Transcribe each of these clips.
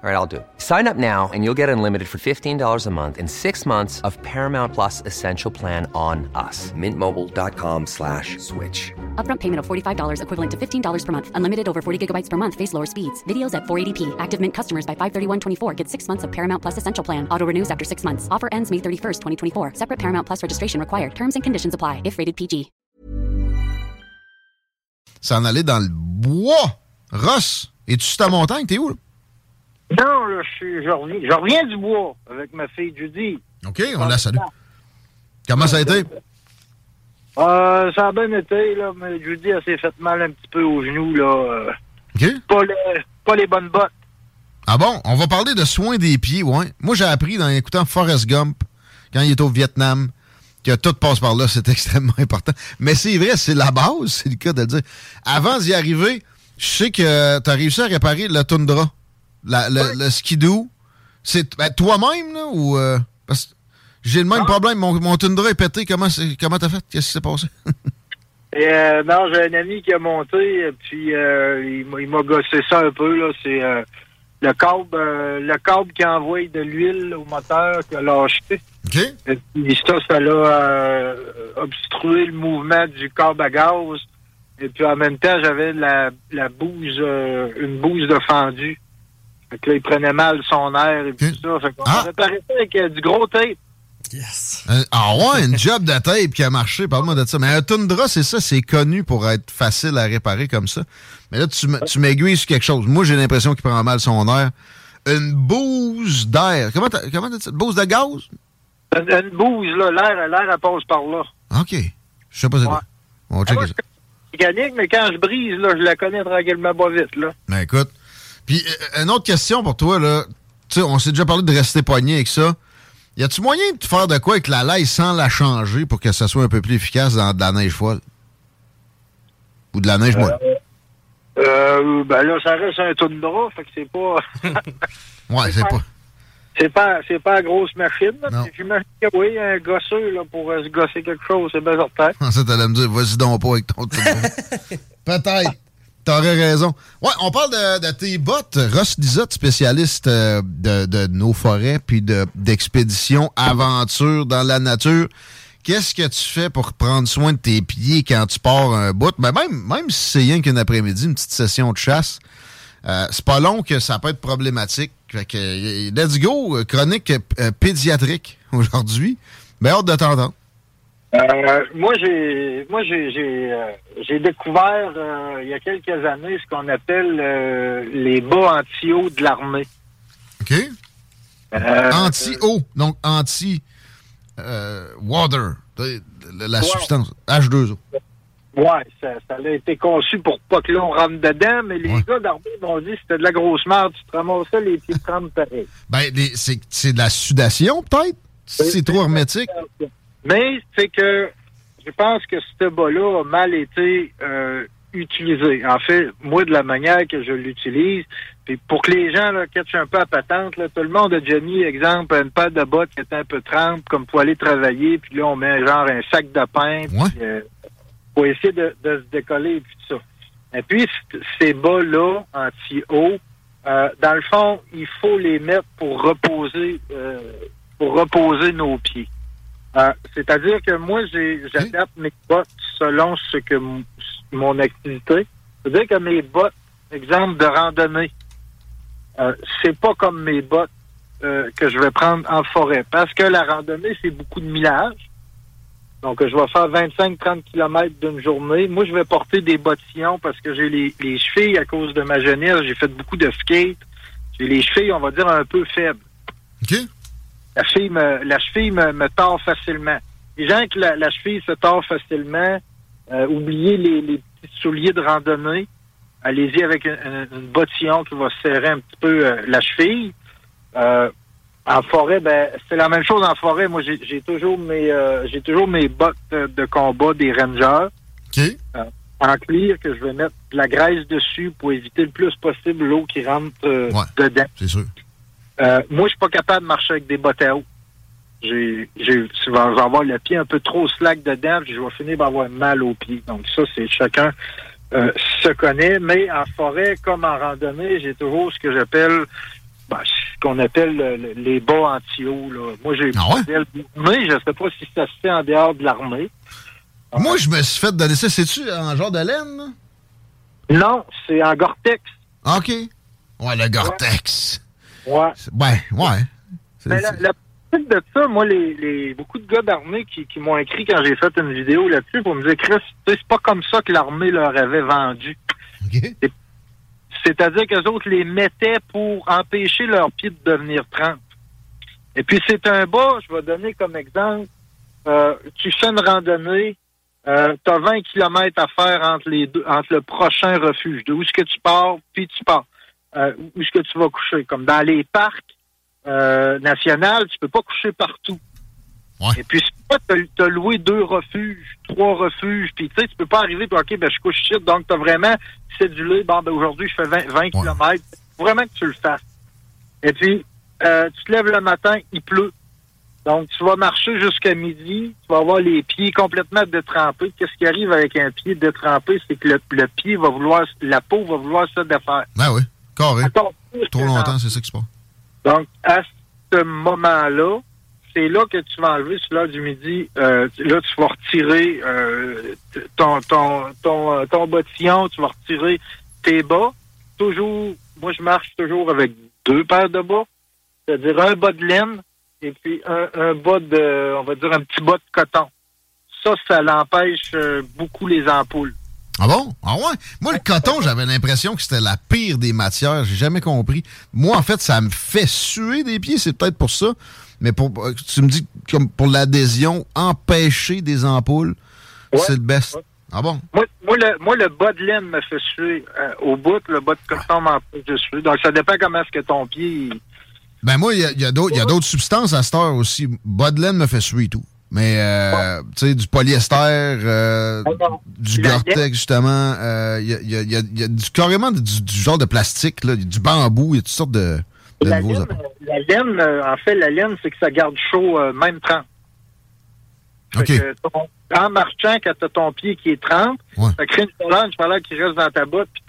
All right, I'll do it. Sign up now and you'll get unlimited for $15 a month in six months of Paramount Plus Essential Plan on us. Mintmobile.com slash switch. Upfront payment of $45 equivalent to $15 per month. Unlimited over 40 gigabytes per month. Face lower speeds. Videos at 480p. Active Mint customers by 531.24 get six months of Paramount Plus Essential Plan. Auto renews after six months. Offer ends May 31st, 2024. Separate Paramount Plus registration required. Terms and conditions apply if rated PG. S'en aller dans le bois. Ross, es-tu sur ta montagne? T'es où? Non, là, je, suis- je reviens, je reviens du bois avec ma fille Judy. OK, on la salue. Comment ça a été? Euh, ça a bien été, là, mais Judy, elle s'est fait mal un petit peu aux genoux, là. euh, OK. pas, les, pas les bonnes bottes. Ah bon, on va parler de soins des pieds, ouais. Moi, j'ai appris en écoutant Forrest Gump, quand il est au Vietnam, que tout passe par là, c'est extrêmement important. Mais c'est vrai, c'est la base, c'est le cas de le dire. Avant d'y arriver, je sais que tu as réussi à réparer le Tundra, la- le, le skidoo. C'est ben, toi-même, là, ou... euh, parce que j'ai le même problème, mon, mon Tundra est pété, comment c'est- comment t'as fait? Qu'est-ce qui s'est passé? Et, euh, non, j'ai un ami qui a monté, et puis euh, il m'a- il m'a gossé ça un peu, là. C'est euh, le câble euh, le câble qui envoie de l'huile au moteur qui a lâché. OK. Et puis ça, ça l'a euh, obstrué le mouvement du câble à gaz. Et puis en même temps, j'avais la, la bouse, euh, une bouse de fendu. Fait que là, il prenait mal son air et tout ça. Fait qu'on a réparé ça avec euh, du gros tape. Euh, ah ouais, une job de tape qui a marché, parle-moi de ça. Mais un Tundra, c'est ça, c'est connu pour être facile à réparer comme ça. Mais là, tu, m'aiguilles sur quelque chose. Moi, j'ai l'impression qu'il prend mal son air. Une bouse d'air. Comment t'as dit ça? Une bouse de gaz? Une, une bouse, là, l'air, l'air, elle passe par là. OK. Je sais pas c'est quoi. On va checker ça. Mécanique, mais quand je brise, là, je la connais tranquillement pas vite, là. Ben écoute. Puis, euh, une autre question pour toi, là. Tu sais, on s'est déjà parlé de rester poigné avec ça. Y a-tu moyen de faire de quoi avec la laille sans la changer pour que ça soit un peu plus efficace dans de la neige folle? Ou de la neige molle? Euh, ben là, ça reste un tundra, fait que c'est pas... Ouais, c'est pas. C'est pas, c'est pas la grosse machine. là. Non. J'imagine que oui, un gosseux là, pour euh, se gosser quelque chose, c'est bien certain. Ça, t'allais me dire, vas-y donc pas avec ton. Peut-être. T'aurais raison. Ouais, on parle de, de tes bottes. Ross Lizotte, spécialiste euh, de, de nos forêts puis de- d'expéditions, aventures dans la nature. Qu'est-ce que tu fais pour prendre soin de tes pieds quand tu pars un bout? Ben même, même si c'est rien qu'une après-midi, une petite session de chasse, euh, c'est pas long que ça peut être problématique. Fait que, let's go, euh, chronique euh, pédiatrique aujourd'hui. Ben, hâte de t'entendre. Euh, moi, j'ai, moi, j'ai, j'ai, euh, j'ai découvert euh, il y a quelques années ce qu'on appelle les bas anti-eau de l'armée. OK? Anti-eau, donc anti-water, la Ouais. substance, H2O. Ouais, ça, ça a été conçu pour pas que l'on rentre dedans, mais les gars d'armée m'ont dit que c'était de la grosse merde, tu te ramasses les pieds trempes pareil. Ben, c'est de la sudation, peut-être? C'est trop hermétique? Mais c'est que je pense que ce bas-là a mal été euh, utilisé. En fait, moi, de la manière que je l'utilise, puis pour que les gens là, catchent un peu à patente, là, tout le monde a déjà mis, exemple, une paire de bottes qui était un peu trempe, comme pour aller travailler, puis là, on met genre un sac de pain, puis, euh, pour essayer de, se décoller et puis tout ça. Et puis, ces bas-là, anti-eau, euh, dans le fond, il faut les mettre pour reposer, euh, pour reposer nos pieds. Euh, c'est-à-dire que moi, j'adapte mes bottes selon ce que mon activité. C'est-à-dire que mes bottes, exemple de randonnée, euh, c'est pas comme mes bottes euh, que je vais prendre en forêt. Parce que la randonnée, c'est beaucoup de millage. Donc, je vais faire 25-30 km d'une journée. Moi, je vais porter des bottillons parce que j'ai les, les chevilles à cause de ma jeunesse. J'ai fait beaucoup de skate. J'ai les chevilles, on va dire, un peu faibles. La cheville me, la cheville me, me tord facilement. Les gens que la, cheville se tord facilement, euh, oubliez les, les, petits souliers de randonnée. Allez-y avec un, bottillon qui va serrer un petit peu euh, la cheville. Euh, en forêt, ben c'est la même chose en forêt. Moi, j'ai toujours mes j'ai toujours mes bottes de combat des rangers. en cuir que je vais mettre de la graisse dessus pour éviter le plus possible l'eau qui rentre dedans. C'est sûr. Euh, moi, je suis pas capable de marcher avec des bottes à eau. J'ai, j'ai, je vais avoir le pied un peu trop slack dedans, puis je vais finir par avoir mal au pied. Donc ça, c'est chacun euh, se connaît. Mais en forêt, comme en randonnée, j'ai toujours ce que j'appelle ben, ce qu'on appelle les bas anti-eau. Moi, j'ai ah mais je sais pas si ça se fait en dehors de l'armée. Moi, je me suis fait donner ça. C'est-tu en genre de laine? Non, c'est en Gore-Tex. OK. Ouais, le Gore-Tex. Ouais. Ouais, ouais. Mais la, la de ça, moi, les, les beaucoup de gars d'armée qui, qui m'ont écrit quand j'ai fait une vidéo là-dessus pour me dire, Chris, c'est pas comme ça que l'armée leur avait vendu. C'est-à-dire qu'eux autres les mettaient pour empêcher leurs pieds de devenir trempes. Et puis c'est un bas, je vais donner comme exemple, euh, tu fais une randonnée, euh, tu as 20 km à faire entre les deux, entre le prochain refuge. D'où est-ce que tu pars, puis tu pars. Euh, où est-ce que tu vas coucher? Comme dans les parcs euh, nationaux, tu peux pas coucher partout. Et puis, tu as loué deux refuges, trois refuges, puis tu sais, tu peux pas arriver, puis OK, ben, je couche ici, donc tu as vraiment cédulé, bon, ben, aujourd'hui, je fais 20, 20 km. vraiment que tu le fasses. Et puis, euh, tu te lèves le matin, il pleut. Donc, tu vas marcher jusqu'à midi, tu vas avoir les pieds complètement détrempés. Qu'est-ce qui arrive avec un pied détrempé? C'est que le, pied va vouloir, la peau va vouloir se défaire. Ah oui. Carré. Trop longtemps, c'est ça qui se passe. Donc, à ce moment-là, c'est là que tu vas enlever sur l'heure du midi. Euh, là, tu vas retirer euh, ton, ton, ton, euh, ton bottillon, tu vas retirer tes bas. Toujours, moi, je marche toujours avec deux paires de bas. C'est-à-dire un bas de laine et puis un, un bas de, on va dire, un petit bas de coton. Ça, ça l'empêche beaucoup les ampoules. Ah bon? Ah ouais? Moi, le coton, j'avais l'impression que c'était la pire des matières. J'ai jamais compris. Moi, en fait, ça me fait suer des pieds. C'est peut-être pour ça. Mais pour, euh, tu me dis, comme pour l'adhésion, empêcher des ampoules, c'est le best. Ah bon? Moi, moi, le, moi, le bas de laine me fait suer. Euh, au bout, le bas de coton m'empêche de suer. Donc, ça dépend comment est-ce que ton pied... Ben moi, il y a, y a d'autres substances à cette heure aussi. Bas de laine me fait suer tout. Mais, euh, tu sais, du polyester, euh, du Gore-Tex, justement, il euh, y, a, y, a, y, a, du, carrément du, genre de plastique, là, du bambou, il y a toutes sortes de, de la nouveaux laine, La laine, en fait, la laine, c'est que ça garde chaud même 30. OK. en marchant, quand tu as ton pied qui est 30, ça crée une chaleur, une chaleur qui reste dans ta botte, puis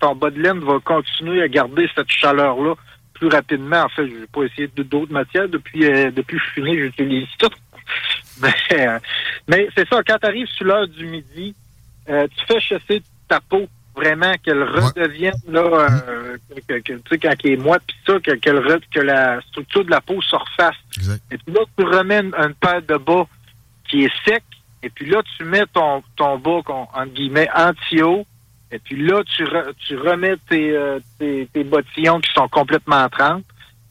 ton bas de laine va continuer à garder cette chaleur-là plus rapidement. En fait, je n'ai pas essayé d'autres matières. Depuis, depuis que je suis fini, j'utilise tout. Euh, mais, c'est ça, quand tu arrives sur l'heure du midi, euh, tu fais chasser ta peau vraiment qu'elle redevienne là euh, que, tu sais quand elle est moite puis ça que, que la structure de la peau se refasse. Et puis là tu remets une, paire de bas qui est sec et puis là tu mets ton ton bas entre guillemets anti-eau et puis là tu tu remets tes, tes, tes bottillons qui sont complètement trempes,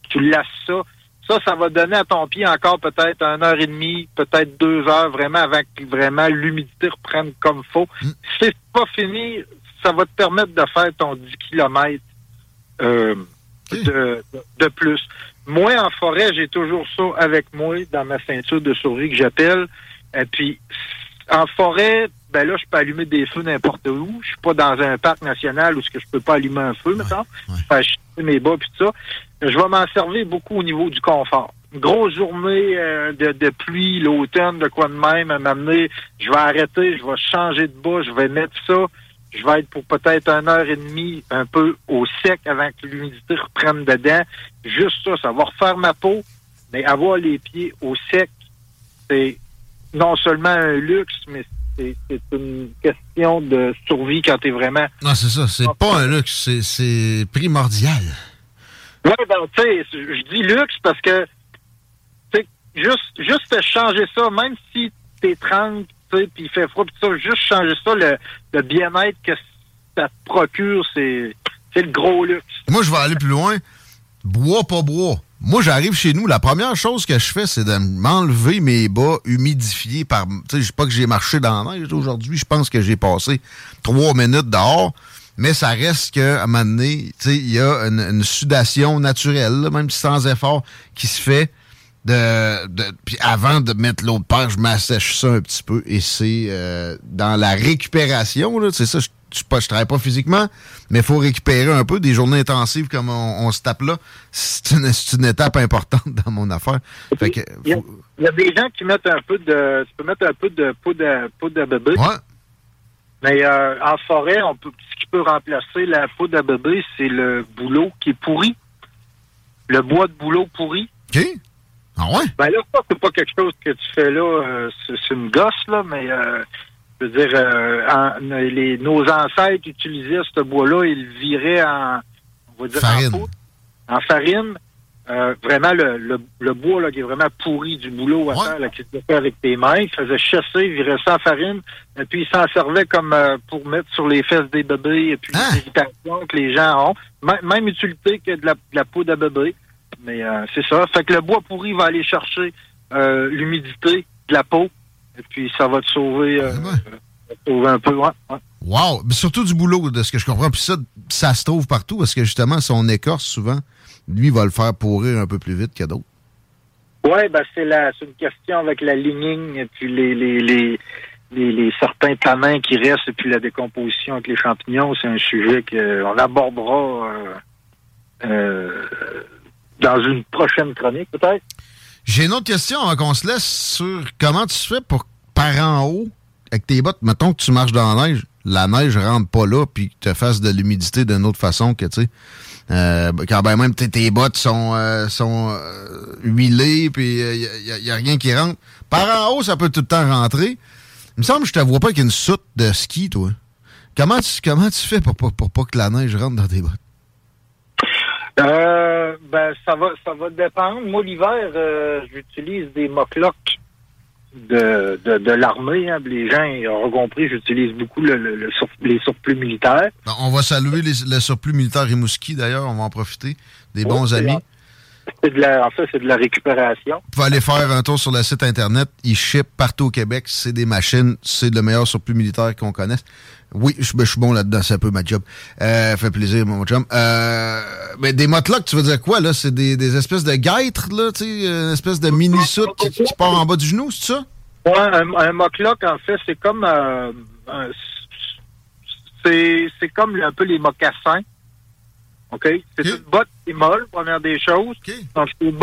tu lasses ça Ça, ça va donner à ton pied encore peut-être une heure et demie, peut-être deux heures, vraiment, avant que vraiment l'humidité reprenne comme faut. Mm. Si c'est pas fini, ça va te permettre de faire ton 10 km euh, de, de plus. Moi, en forêt, j'ai toujours ça avec moi dans ma ceinture de survie que j'appelle. Et puis, en forêt, ben là, je peux allumer des feux n'importe où. Je suis pas dans un parc national où je peux pas allumer un feu, maintenant. ouais. Mes bas puis tout ça. Je vais m'en servir beaucoup au niveau du confort. Grosse journée euh, de, de pluie, l'automne, de quoi de même, à m'amener, je vais arrêter, je vais changer de bas, je vais mettre ça. Je vais être pour peut-être une heure et demie un peu au sec avant que l'humidité reprenne dedans. Juste ça, ça va refaire ma peau, mais avoir les pieds au sec, c'est non seulement un luxe, mais c'est une question de survie quand tu es vraiment Non, c'est ça. C'est pas un luxe. c'est- primordial. Oui, ben, tu sais, je dis luxe parce que, tu juste, juste changer ça, même si t'es 30, tu sais, puis il fait froid, pis ça, juste changer ça, le, le bien-être que ça te procure, c'est le gros luxe. Moi, je vais aller plus loin. Bois, pas bois. Moi, j'arrive chez nous. La première chose que je fais, c'est de m'enlever mes bas humidifiés par. Tu sais, pas que j'ai marché dans la aujourd'hui. Je pense que j'ai passé trois minutes dehors. Mais ça reste qu'à un moment tu sais, il y a une, sudation naturelle, même sans effort, qui se fait. De, de- puis avant de mettre l'autre part, je m'assèche ça un petit peu. Et c'est euh, dans la récupération, c'est ça, je, je travaille pas physiquement, mais il faut récupérer un peu des journées intensives comme on, on se tape là. C'est une, une étape importante dans mon affaire. Il y, faut- y a des gens qui mettent un peu de, tu peux mettre un peu de poudre à, bébé, ouais, mais euh, en forêt, on peut, ce qui peut remplacer la poudre à bébé, c'est le bouleau qui est pourri. Le bois de bouleau pourri. OK. Ah ouais? Ben là, ça, c'est pas quelque chose que tu fais là, euh, c'est c'est une gosse, là, mais euh, je veux dire, euh, en- les, nos ancêtres utilisaient ce bois-là, ils le viraient en, on va dire, Farine. en en farine. Euh, vraiment, le, le, le bois là, qui est vraiment pourri du boulot à Ouais. faire, là, qui se fait avec tes mains, ils faisaient chasser, ils viraient ça en farine, et puis ils s'en servaient comme euh, pour mettre sur les fesses des bébés, et puis Ah. les irritations que les gens ont. Même- même utilité que de la, de la poudre à bébé. Mais c'est ça. Fait que le bois pourri va aller chercher l'humidité de la peau. Et puis ça va te sauver, euh, Ah ouais. ça va te sauver un peu. Ouais, ouais. Wow! Mais surtout du boulot, de ce que je comprends. Puis ça, ça se trouve partout parce que justement, son écorce, souvent, lui, va le faire pourrir un peu plus vite que d'autres. Ouais, ben c'est la c'est une question avec la lignine et puis les les, les, les, les certains tanins qui restent et puis la décomposition avec les champignons, c'est un sujet qu'on abordera euh, euh, dans une prochaine chronique, peut-être. J'ai une autre question avant qu'on se laisse sur comment tu fais pour par en haut avec tes bottes. Mettons que tu marches dans la neige, la neige rentre pas là puis que tu fasses de l'humidité d'une autre façon que tu sais. euh, quand ben même tes, tes bottes sont euh, sont euh, huilées puis il a- y a rien qui rentre. Par en haut, ça peut tout le temps rentrer. Il me semble que je te vois pas avec une soute de ski, toi. Comment tu comment tu fais pour, pour, pour pas que la neige rentre dans tes bottes? Euh, ben ça va ça va dépendre. Moi l'hiver, euh, j'utilise des moclocs de, de, de l'armée. hein. Les gens auront compris, j'utilise beaucoup le, le- le sur- les surplus militaires. Bon, on va saluer les- le surplus militaire Rimouski, d'ailleurs. On va en profiter. Des bons amis. C'est de la, en fait, c'est de la récupération. Vous pouvez aller faire un tour sur le site Internet. Ils ship partout au Québec. C'est des machines. C'est le meilleur surplus militaire qu'on connaisse. Oui, je, ben, je suis bon là-dedans. C'est un peu ma job. Euh, fait plaisir, mon chum. Euh, mais des motocks, tu veux dire quoi, là? C'est des, des espèces de guêtres, là? Tu sais, une espèce de mini-soute qui, qui part en bas du genou, c'est ça? Ouais, un, un mocklock, en fait, c'est comme euh, un- c'est c'est comme un peu les mocassins. OK? C'est une botte qui est molle, première des choses. Donc, c'est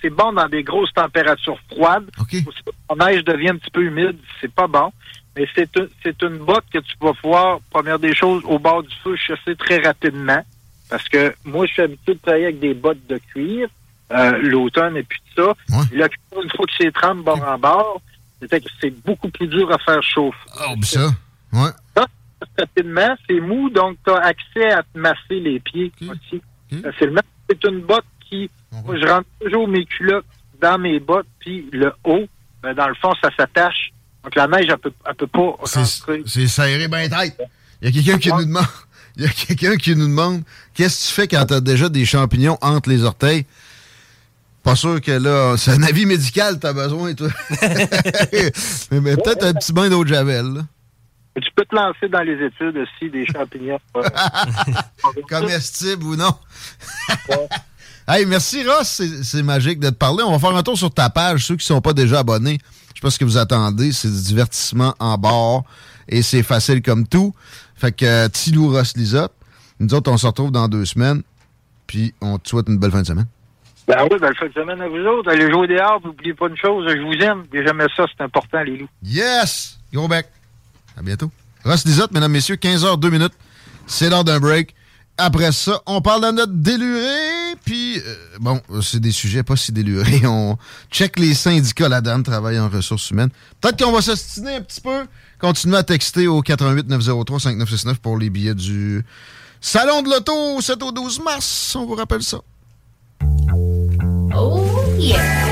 c'est bon dans des grosses températures froides. OK. Aussi, la neige devient un petit peu humide, c'est pas bon. Mais c'est un- c'est une botte que tu vas pouvoir, première des choses, au bord du feu, chasser très rapidement. Parce que moi, je suis habitué de travailler avec des bottes de cuir, euh, l'automne et puis tout ça. Ouais. Et là, une fois que c'est 30 bord en bord, c'est que c'est beaucoup plus dur à faire chauffer. Oh, ben ça. Ouais. Rapidement, c'est mou, donc tu as accès à te masser les pieds Ok. aussi. Ok. Facilement. C'est une botte qui, moi, je rentre toujours mes culottes dans mes bottes, puis le haut, ben, dans le fond, ça s'attache. Donc la neige, elle peut, elle peut pas C'est rentrer. c'est serré bien tête. Il y a quelqu'un qui nous demande. Il y a quelqu'un qui nous demande qu'est-ce que tu fais quand tu as déjà des champignons entre les orteils? Pas sûr que là, c'est un avis médical que t'as besoin, toi. mais, mais peut-être un petit bain d'eau de javel. Là. Tu peux te lancer dans les études aussi des champignons. Comestibles ou non. Hey, merci Ross, c'est magique de te parler. On va faire un tour sur ta page, ceux qui ne sont pas déjà abonnés. Je sais pas ce que vous attendez, c'est du divertissement en bord et c'est facile comme tout. Fait que euh, Tilou Ross Lisotte, nous autres, on se retrouve dans deux semaines, puis on te souhaite une belle fin de semaine. Ben oui, belle fin de semaine à vous autres. Allez jouer dehors, n'oubliez pas une chose, je vous aime. Et jamais ça, c'est important, les loups. Yes! Go back! À bientôt. Ross Lisotte, mesdames, messieurs, 15h, 2 minutes. C'est l'heure d'un break. Après ça, on parle de notre déluré, puis euh, bon, c'est des sujets pas si délurés. On check les syndicats là-dedans, travaillent en ressources humaines. Peut-être qu'on va s'ostiner un petit peu. Continuez à texter au 88 903 5969 pour les billets du Salon de l'Auto 7 au 12 mars. On vous rappelle ça. Oh yeah.